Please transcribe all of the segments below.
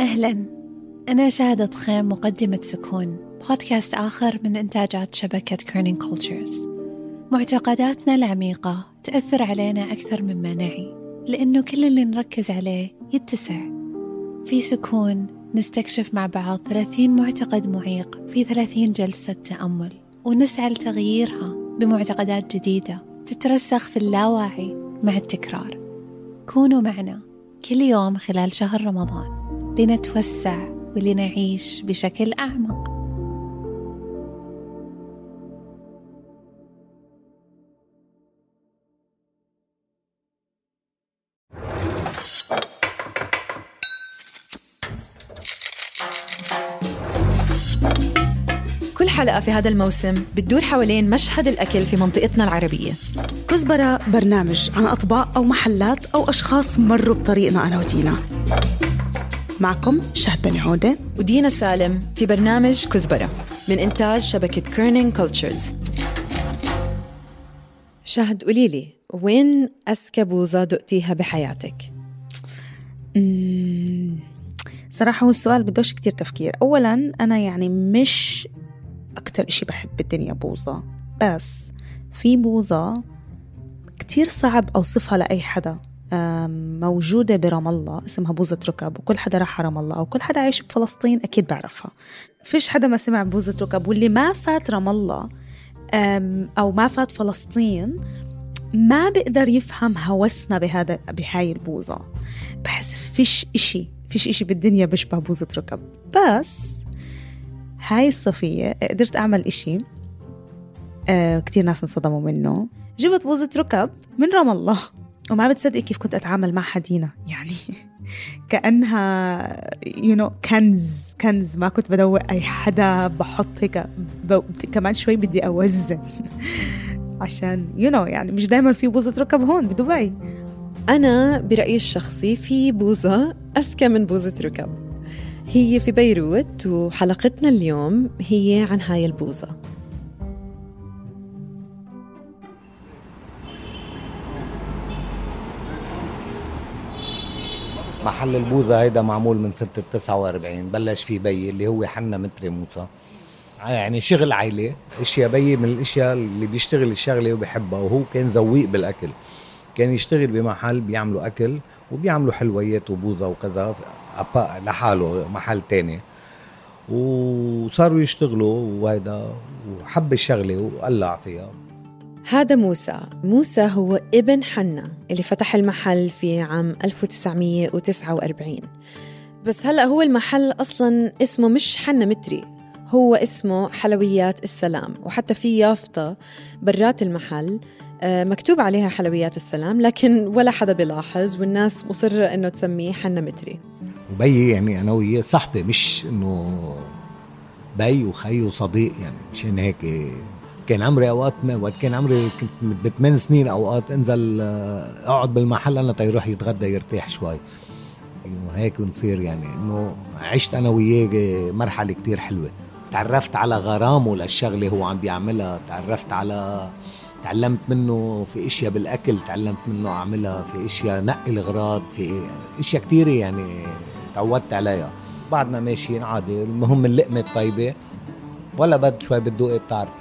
أهلا. أنا شهادة خيم مقدمة سكون. بودكاست آخر من إنتاجات شبكة Kerning Cultures معتقداتنا العميقة تأثر علينا أكثر مما نعي لأنه كل اللي نركز عليه يتسع. في سكون نستكشف مع بعض 30 معتقد معيق في 30 جلسة تأمل ونسعى لتغييرها بمعتقدات جديدة تترسخ في اللاواعي مع التكرار. كونوا معنا كل يوم خلال شهر رمضان. لنتوسع ولنعيش بشكل أعمق. كل حلقة في هذا الموسم بتدور حوالين مشهد الأكل في منطقتنا العربية. كزبرة برنامج عن أطباق أو محلات أو أشخاص مروا بطريقنا أنا ودينا معكم شهد بني عودة ودينا سالم في برنامج كزبرة من إنتاج شبكة Kerning Cultures شهد قوليلي وين أذكى بوظة دقتيها بحياتك؟ مم، صراحة هو السؤال بدوش كتير تفكير. أولا أنا يعني مش أكتر إشي بحب بالدنيا بوظة. بس في بوظة كتير صعب أوصفها لأي حدا. موجودة برام الله اسمها بوظة ركب وكل حدا راح رام الله أو كل حدا عايش بفلسطين أكيد بعرفها. فيش حدا ما سمع بوظة ركب واللي ما فات رام الله أو ما فات فلسطين ما بقدر يفهم هوسنا بهذا بهاي البوظة بحس فيش إشي فيش إشي بالدنيا بيشبه بوظة ركب بس هاي الصيفية قدرت أعمل إشي آه كتير ناس انصدموا منه. جبت بوظة ركب من رام الله. وما بتصدقي كيف كنت أتعامل مع حدينا يعني كأنها you know, كنز كنز. ما كنت بدوق أي حدا بحط هيك. كمان شوي بدي أوزن. عشان you know, يعني مش دايما في بوظة ركب هون بدبي. أنا برأيي الشخصي في بوظة أذكى من بوظة ركب. هي في بيروت وحلقتنا اليوم هي عن هاي البوظة محل البوظة هيدا معمول من سنة 49 بلش فيه بي اللي هو حنا متري موسى. يعني شغل عائلة إشياء بي من الإشياء اللي بيشتغل الشغلة وبحبها وهو كان ذويق بالأكل. كان يشتغل بمحل بيعملوا أكل وبيعملوا حلويات وبوظة وكذا لحاله محل تاني. وصاروا يشتغلوا وهيدا وحب الشغلة وقلع فيها. هذا موسى. موسى هو ابن حنا اللي فتح المحل في عام 1949 بس هلأ هو المحل أصلا اسمه مش حنا متري هو اسمه حلويات السلام وحتى في يافطة برات المحل. آه، مكتوب عليها حلويات السلام لكن ولا حدا بيلاحظ والناس مصرة إنه تسميه حنا متري. وبي يعني أنا وياه صحبه مش إنه بي وخي وصديق يعني مشان هيك كان عمري أوقات وقت كان عمري كنت بثمان سنين أوقات أنزل آه، أقعد بالمحل أنا تيروح يتغدى يرتاح شوي. إنه هيك ونصير يعني إنه عشت أنا وياه مرحلة كتير حلوة. تعرفت على غرامه للشغلة هو عم بيعملها تعرفت على تعلمت منه في أشياء بالأكل تعلمت منه أعملها في أشياء نقي الأغراض في أشياء كثيره يعني تعودت عليها. بعدنا ماشيين عادي المهم اللقمة الطيبة ولا بد شوي بتذوقي بتعرف.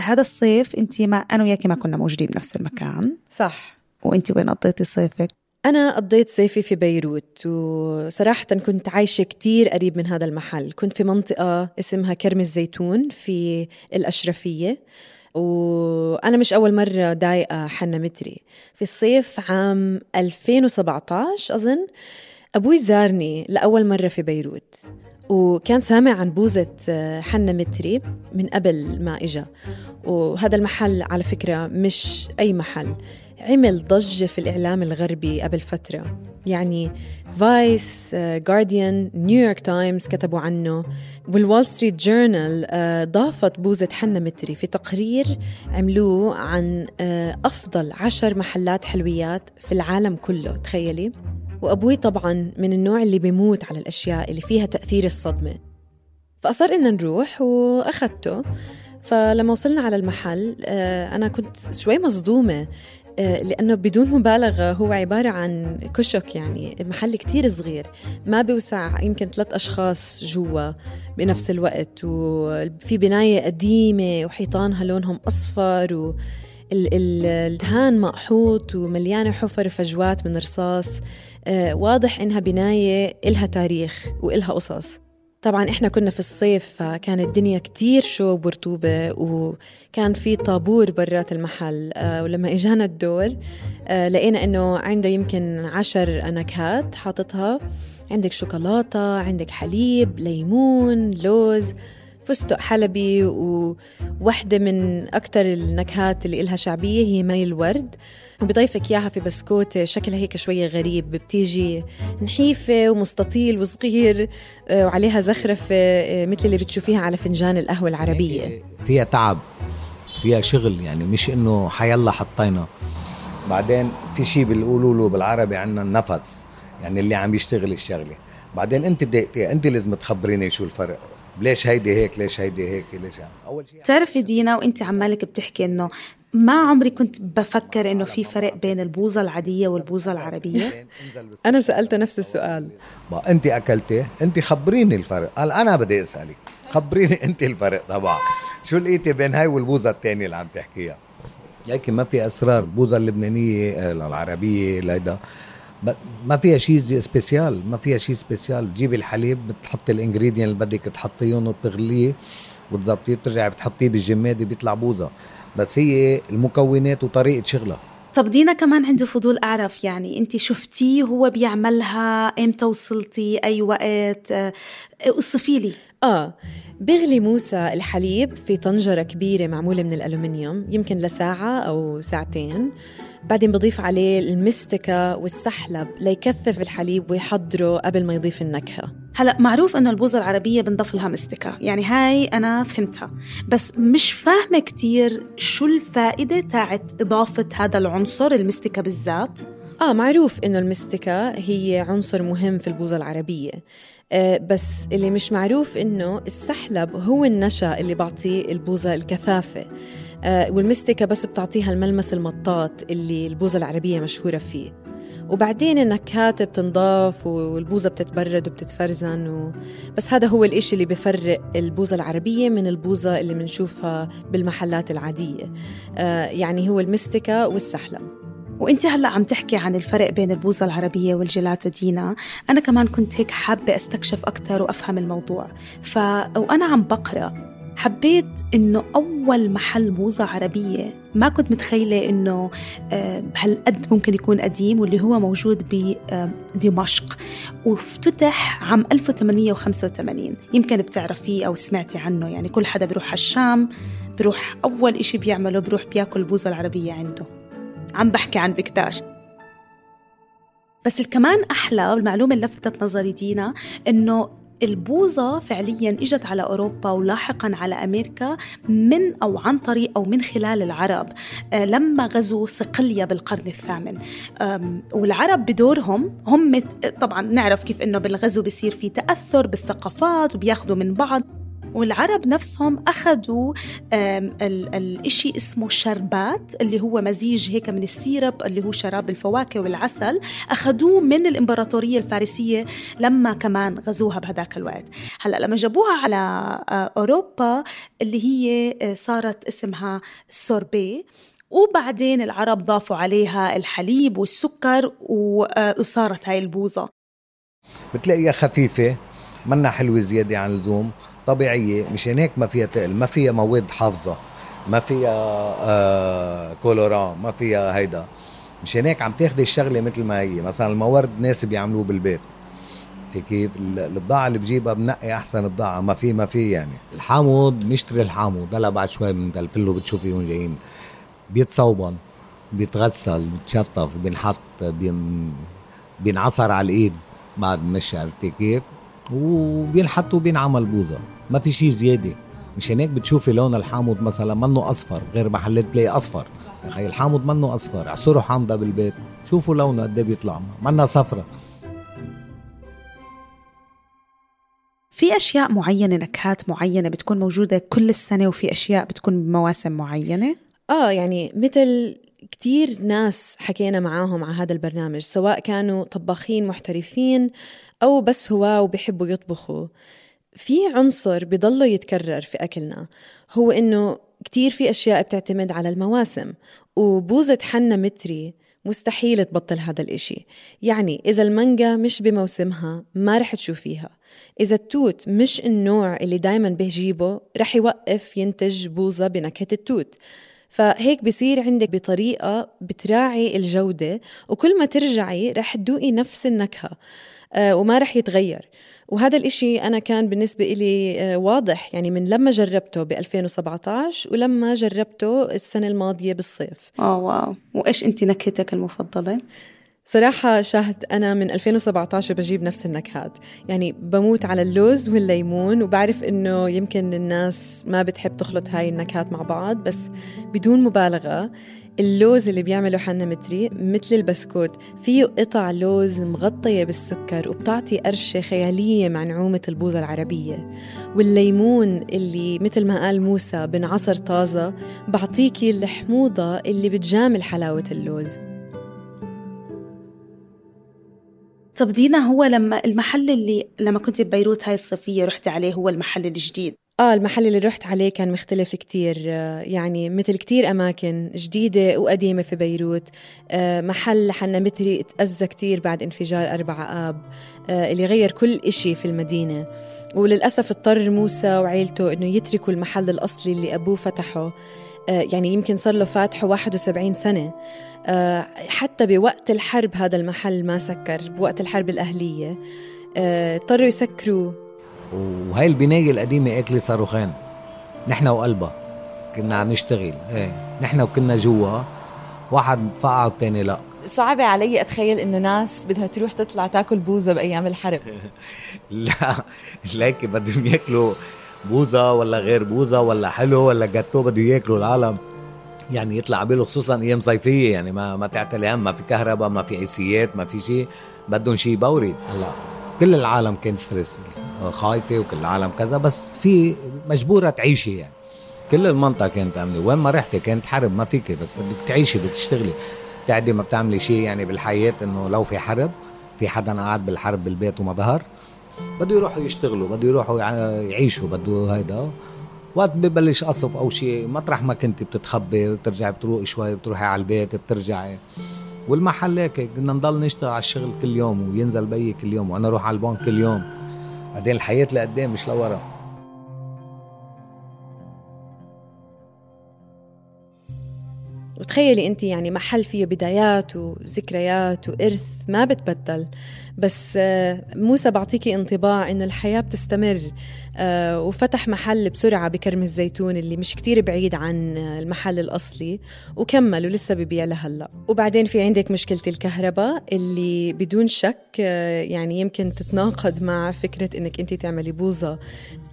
هذا الصيف انت ما أنا وياكي ما كنا موجودين بنفس المكان. صح. وانت وين قضيتي صيفك؟ أنا قضيت صيفي في بيروت وصراحة كنت عايشة كتير قريب من هذا المحل. كنت في منطقة اسمها كرم الزيتون في الأشرفية وأنا مش أول مرة ذايقة حنا متري. في الصيف عام 2017 أظن أبوي زارني لأول مرة في بيروت. وكان سامع عن بوظة حنا متري من قبل ما إجا. وهذا المحل على فكرة مش أي محل. عمل ضجة في الإعلام الغربي قبل فترة. يعني Vice Guardian New York Times كتبوا عنه. والوول ستريت جورنال ضافت بوزة حنا متري في تقرير عملوه عن آه، أفضل عشر محلات حلويات في العالم كله. تخيلي؟ وأبوي طبعا من النوع اللي بيموت على الأشياء اللي فيها تأثير الصدمة. فأصر إننا نروح وأخذته. فلما وصلنا على المحل آه، أنا كنت شوي مصدومة آه، لأنه بدون مبالغة هو عبارة عن كشك يعني محل كتير صغير ما بيوسع يمكن ثلاث أشخاص جوا بنفس الوقت وفي بناية قديمة وحيطانها لونهم أصفر و الدهان مقحوط ومليانة حفر وفجوات من رصاص. واضح إنها بناية إلها تاريخ وإلها قصص. طبعا إحنا كنا في الصيف فكانت الدنيا كتير شوب ورطوبة وكان في طابور برات المحل. آه، ولما إجانا الدور آه، لقينا إنه عنده يمكن عشر نكهات حاططها. عندك شوكولاتة عندك حليب ليمون لوز. فستق حلبي وواحدة من أكثر النكهات اللي إلها شعبية هي مي الورد. وبضيفك إياها في بسكوتة شكلها هيك شوية غريب. بتيجي نحيفة ومستطيل وصغير آه، وعليها زخرفة آه، مثل اللي بتشوفيها على فنجان القهوة العربية. فيها تعب فيها شغل يعني مش إنه حيلا حطينا. بعدين في شيء بيقولوا له بالعربي عندنا النفس يعني اللي عم يشتغل الشغلة. بعدين أنت أنت لازم تخبريني شو الفرق. ليش هيدي هيك؟ ليش هيدي هيك؟ ليش يعني. أول شيء بتعرفي دينا وانت عمالك بتحكي إنه ما عمري كنت بفكر إنه في فرق بين البوظة العادية والبوظة العربية. أنا سالته نفس السؤال. ما انت أكلتي انت خبريني الفرق. قال أنا بدي أسألك خبريني انت الفرق طبعا. شو لقيتي بين هاي والبوظة الثانية اللي عم تحكيها؟ هيك ما في أسرار البوظه اللبنانية آه، العربيه هيدا ما فيها شيء spécial ما فيها شيء spécial. بتجيبي الحليب بتحطي ال ingredients اللي بدك تحطيهم وبتغليه وتظبطيه بترجعي بتحطيه بالجمادي بيطلع بوظه بس هي المكونات وطريقة شغلها. طب دينا كمان عندي فضول أعرف يعني أنت شفتيه هو بيعملها إمتى وصلتي؟ أي وقت؟ أوصفي لي. آه بغلي موسى الحليب في طنجرة كبيرة معمولة من الألومنيوم يمكن لساعة أو ساعتين. بعدين بضيف عليه المستكة والسحلب ليكثف الحليب ويحضره قبل ما يضيف النكهة. هلا معروف إنه البوظة العربية بنضاف لها مستكة. يعني هاي أنا فهمتها. بس مش فاهمة كتير شو الفائدة تاعت إضافة هذا العنصر المستكة بالذات. آه معروف إنه المستكة هي عنصر مهم في البوظة العربية. آه بس اللي مش معروف إنه السحلب هو النشا اللي بعطيه البوظة الكثافة. آه، والمستكة بس بتعطيها الملمس المطاط اللي البوزة العربية مشهورة فيه. وبعدين النكهات بتنضاف والبوزة بتتبرد وبتتفرزن و... بس هذا هو الإشي اللي بفرق البوزة العربية من البوزة اللي بنشوفها بالمحلات العادية. آه يعني هو المستكة والسحلب. وانت هلأ عم تحكي عن الفرق بين البوزة العربية والجيلاتو دينا. أنا كمان كنت هيك حابة أستكشف أكثر وأفهم الموضوع. ف وأنا عم بقرأ. حبيت إنه أول محل موزة عربية ما كنت متخيلة إنه آه، هالقد ممكن يكون قديم واللي هو موجود بدمشق وافتتح عام 1885 يمكن بتعرفيه أو سمعتي عنه يعني كل حدا بيروح على الشام بروح أول إشي بيعمله بروح بياكل البوزة العربية عنده. عم بحكي عن بكتاش بس الكمان أحلى المعلومة اللي لفتت نظري دينا إنه البوظة فعليا إجت على أوروبا ولاحقا على أمريكا من أو عن طريق أو من خلال العرب آه، لما غزوا صقلية بالقرن الثامن. والعرب بدورهم هم طبعا نعرف كيف إنه بالغزو بصير في تأثر بالثقافات وبياخذوا من بعض. والعرب نفسهم أخذوا الإشي اسمه شربات اللي هو مزيج هيك من السيرب اللي هو شراب الفواكه والعسل أخذوه من الإمبراطورية الفارسية لما كمان غزوها بهذاك الوقت. هلأ لما جابوها على أوروبا اللي هي صارت اسمها سوربي. وبعدين العرب ضافوا عليها الحليب والسكر وصارت هاي البوظة. بتلاقيها خفيفة منا حلوة زيادة عن اللزوم. طبيعية مشان هيك ما فيها تقل ما فيها مواد حافظة ما فيها آه كولوران ما فيها هيدا. مشان هيك عم تاخذي الشغلة مثل ما هي. مثلا المورد ناس بيعملوه بالبيت. كيف؟ البضاعة اللي بجيبها بنقي أحسن بضاعة. ما في ما في يعني. الحامض نشتري الحامض. هلا بعد شوي بنفله بتشوفيهم جايين. بيتصوبن بيتغسل بيتشطف بينحط بينعصر على الإيد بعد مش عرفتي كيف؟ وبينحط وبينعمل بوظه ما في شيء زيادة. مشان هيك بتشوفي لون الحامض مثلا منه أصفر غير محلات بلاقي أصفر. يا أخي الحامض منه أصفر اعصروا حامضة بالبيت. شوفوا لونه قد إيه بيطلع منا صفرة. في أشياء معينة نكهات معينة بتكون موجودة كل السنة وفي أشياء بتكون بمواسم معينة؟ آه يعني مثل كتير ناس حكينا معاهم على هذا البرنامج سواء كانوا طباخين محترفين أو بس هواة وبيحبوا يطبخوا. في عنصر بضله يتكرر في أكلنا هو إنه كتير في أشياء بتعتمد على المواسم وبوزة حنا متري مستحيل تبطل هذا الإشي. يعني إذا المانجا مش بموسمها ما رح تشوفيها. إذا التوت مش النوع اللي دايما بهجيبه رح يوقف ينتج بوظة بنكهة التوت. فهيك بصير عندك بطريقة بتراعي الجودة وكل ما ترجعي رح تدوقي نفس النكهة آه، وما رح يتغير. وهذا الإشي أنا كان بالنسبة إلي آه، واضح. يعني من لما جربته ب 2017 ولما جربته السنة الماضية بالصيف. آه واو. وإيش أنت نكهتك المفضلة؟ صراحة شاهد أنا من 2017 بجيب نفس النكهات. يعني بموت على اللوز والليمون وبعرف إنه يمكن الناس ما بتحب تخلط هاي النكهات مع بعض بس بدون مبالغة اللوز اللي بيعمله حنا متري مثل البسكوت فيه قطع لوز مغطية بالسكر وبتعطي قرشة خيالية مع نعومة البوظة العربية. والليمون اللي مثل ما قال موسى بنعصر طازة بعطيكي الحموضة اللي بتجامل حلاوة اللوز. طب دينا هو لما المحل اللي لما كنت ببيروت هاي الصيفية رحتي عليه هو المحل الجديد؟ آه المحل اللي رحت عليه كان مختلف كتير. يعني مثل كتير أماكن جديدة وقديمة في بيروت. آه، محل حنا متري تأذى كتير بعد انفجار أربعة آب آه، اللي غير كل إشي في المدينة. وللأسف اضطر موسى وعيلته إنه يتركوا المحل الأصلي اللي أبوه فتحه. آه، يعني يمكن صار له فاتحه 71 سنة. حتى بوقت الحرب هذا المحل ما سكر بوقت الحرب الأهلية. اضطروا يسكروا وهي البناية القديمة أكلة صاروخين نحن وقلبها كنا عم نشتغل إيه. نحن وكنا جوا واحد فقع والتاني لا. صعبة علي أتخيل إنه ناس بدها تروح تطلع تاكل بوزة بأيام الحرب. لا ليك بدهم ياكلوا بوزة ولا غير بوزة ولا حلو ولا جاتو بده ياكلوا العالم. يعني يطلع باله خصوصا أيام صيفية يعني ما ما تعتلي هم ما في كهرباء ما في عيسيات ما في شيء بدهم شيء بورد هلا. كل العالم كان ستريس خايفة وكل العالم كذا بس في مجبورة تعيشي يعني. كل المنطقة كانت آمنة. وين ما رحتي كانت حرب ما فيك بس بدك تعيشي بدك تشتغلي. بتعدي ما بتعملي شيء يعني بالحياة إنه لو في حرب في حدا قاعد بالحرب بالبيت وما ظهر. بده يروحوا يشتغلوا بده يروحوا يعيشوا بده هيدا. وقت ببلش قصف أو شيء مطرح ما كنت بتتخبي وبترجعي بتروقي شوي بتروحي على البيت بترجعي. والمحل هيك كنا نضل نشتغل على الشغل كل يوم وينزل بيي كل يوم وأنا أروح على البنك كل يوم. بعدين الحياة لقدام مش لورا. وتخيلي انت يعني محل فيه بدايات وذكريات وإرث ما بتبدل. بس آه، موسى بعطيكي انطباع إنه الحياة بتستمر آه، وفتح محل بسرعة بكرم الزيتون اللي مش كتير بعيد عن المحل الأصلي وكمل ولسه ببيع لهلا. وبعدين في عندك مشكلة الكهرباء اللي بدون شك آه، يعني يمكن تتناقض مع فكرة إنك أنت تعملي بوظة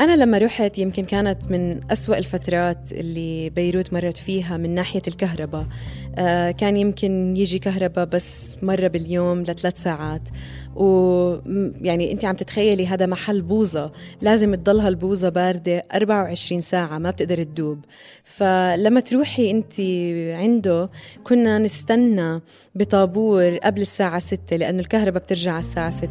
أنا لما رحت يمكن كانت من أسوأ الفترات اللي بيروت مرت فيها من ناحية الكهرباء. آه كان يمكن يجي كهرباء بس مرة باليوم لثلاث ساعات. ويعني أنت عم تتخيلي هذا محل بوظة. لازم تضلها البوظة باردة 24 ساعة ما بتقدر تدوب. فلما تروحي أنت عنده كنا نستنى بطابور قبل الساعة 6 لأنه الكهرباء بترجع على الساعة 6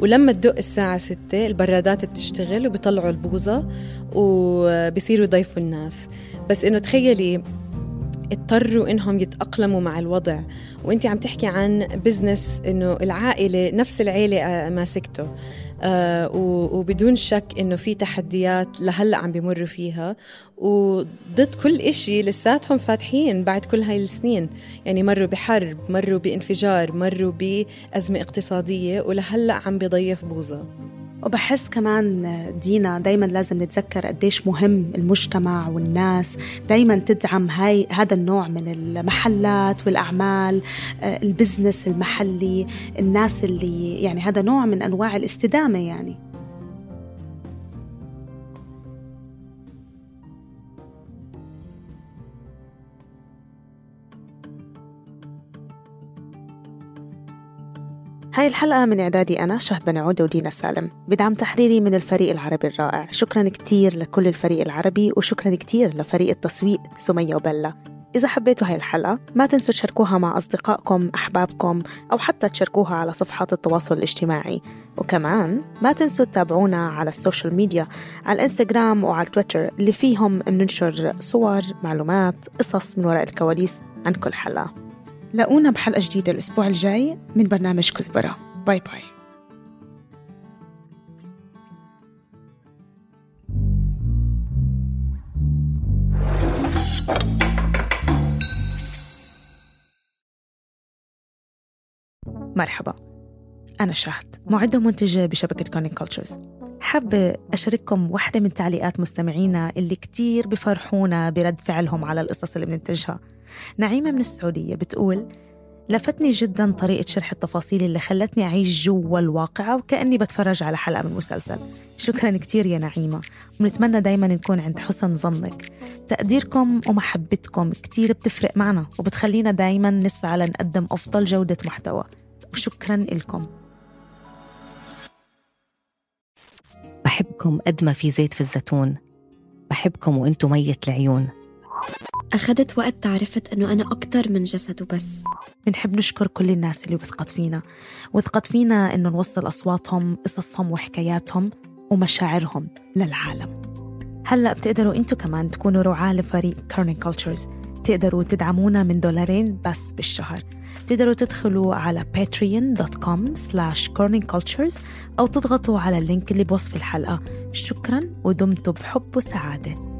ولما تدق الساعة 6 البرادات بتشتغل وبيطلعوا البوظة وبصيروا يضيفوا الناس. بس إنه تخيلي اضطروا إنهم يتأقلموا مع الوضع. وانت عم تحكي عن بزنس إنه العائلة نفس العيلة ماسكته. آه وبدون شك إنه في تحديات لهلأ عم بيمروا فيها. وضد كل إشي لساتهم فاتحين بعد كل هاي السنين. يعني مروا بحرب مروا بانفجار مروا بأزمة اقتصادية ولهلأ عم بيضيف بوظة وبحس كمان دينا دايما لازم نتذكر قديش مهم المجتمع والناس. دايما تدعم هاي هذا النوع من المحلات والأعمال آه، البزنس المحلي الناس اللي يعني هذا نوع من أنواع الاستدامة يعني. هاي الحلقة من إعدادي أنا شهد عودة ودينا سالم بدعم تحريري من الفريق العربي الرائع. شكرا كتير لكل الفريق العربي وشكرا كتير لفريق التسويق سمية وبلا. إذا حبيتوا هاي الحلقة ما تنسوا تشاركوها مع أصدقائكم أحبابكم أو حتى تشاركوها على صفحات التواصل الاجتماعي. وكمان ما تنسوا تتابعونا على السوشيال ميديا على الإنستغرام وعلى التويتر اللي فيهم بننشر صور معلومات قصص من وراء الكواليس عن كل حلقة. لاقونا بحلقة جديدة الأسبوع الجاي من برنامج كزبرة. bye bye. مرحبا. أنا شهد معدة ومنتجة بشبكة Kerning Cultures حابة أشارككم واحدة من تعليقات مستمعينا اللي كتير بفرحونا برد فعلهم على القصص اللي بننتجها. نعيمة من السعودية بتقول لفتني جدا طريقة شرح التفاصيل اللي خلتني أعيش جوا الواقعة وكأني بتفرج على حلقة من مسلسل. شكرا كتير يا نعيمة ونتمنى دايما نكون عند حسن ظنك. تقديركم ومحبتكم كتير بتفرق معنا وبتخلينا دايما نسعى لنقدم أفضل جودة محتوى. وشكرا لكم بحبكم قد ما في زيت في الزيتون. بحبكم وأنتم مية العيون. أخذت وقت تعرفت أنه أنا أكتر من جسد وبس. بنحب نشكر كل الناس اللي وثقت فينا. وثقت فينا أنه نوصل أصواتهم قصصهم وحكاياتهم ومشاعرهم للعالم. هلأ بتقدروا أنتوا كمان تكونوا رعاة لفريق كارنين كولتشرز تقدروا تدعمونا من دولارين بس بالشهر. تقدروا تدخلوا على patreon.com slash corningcultures أو تضغطوا على اللينك اللي بوصف الحلقة. شكرا ودمتم بحب وسعادة.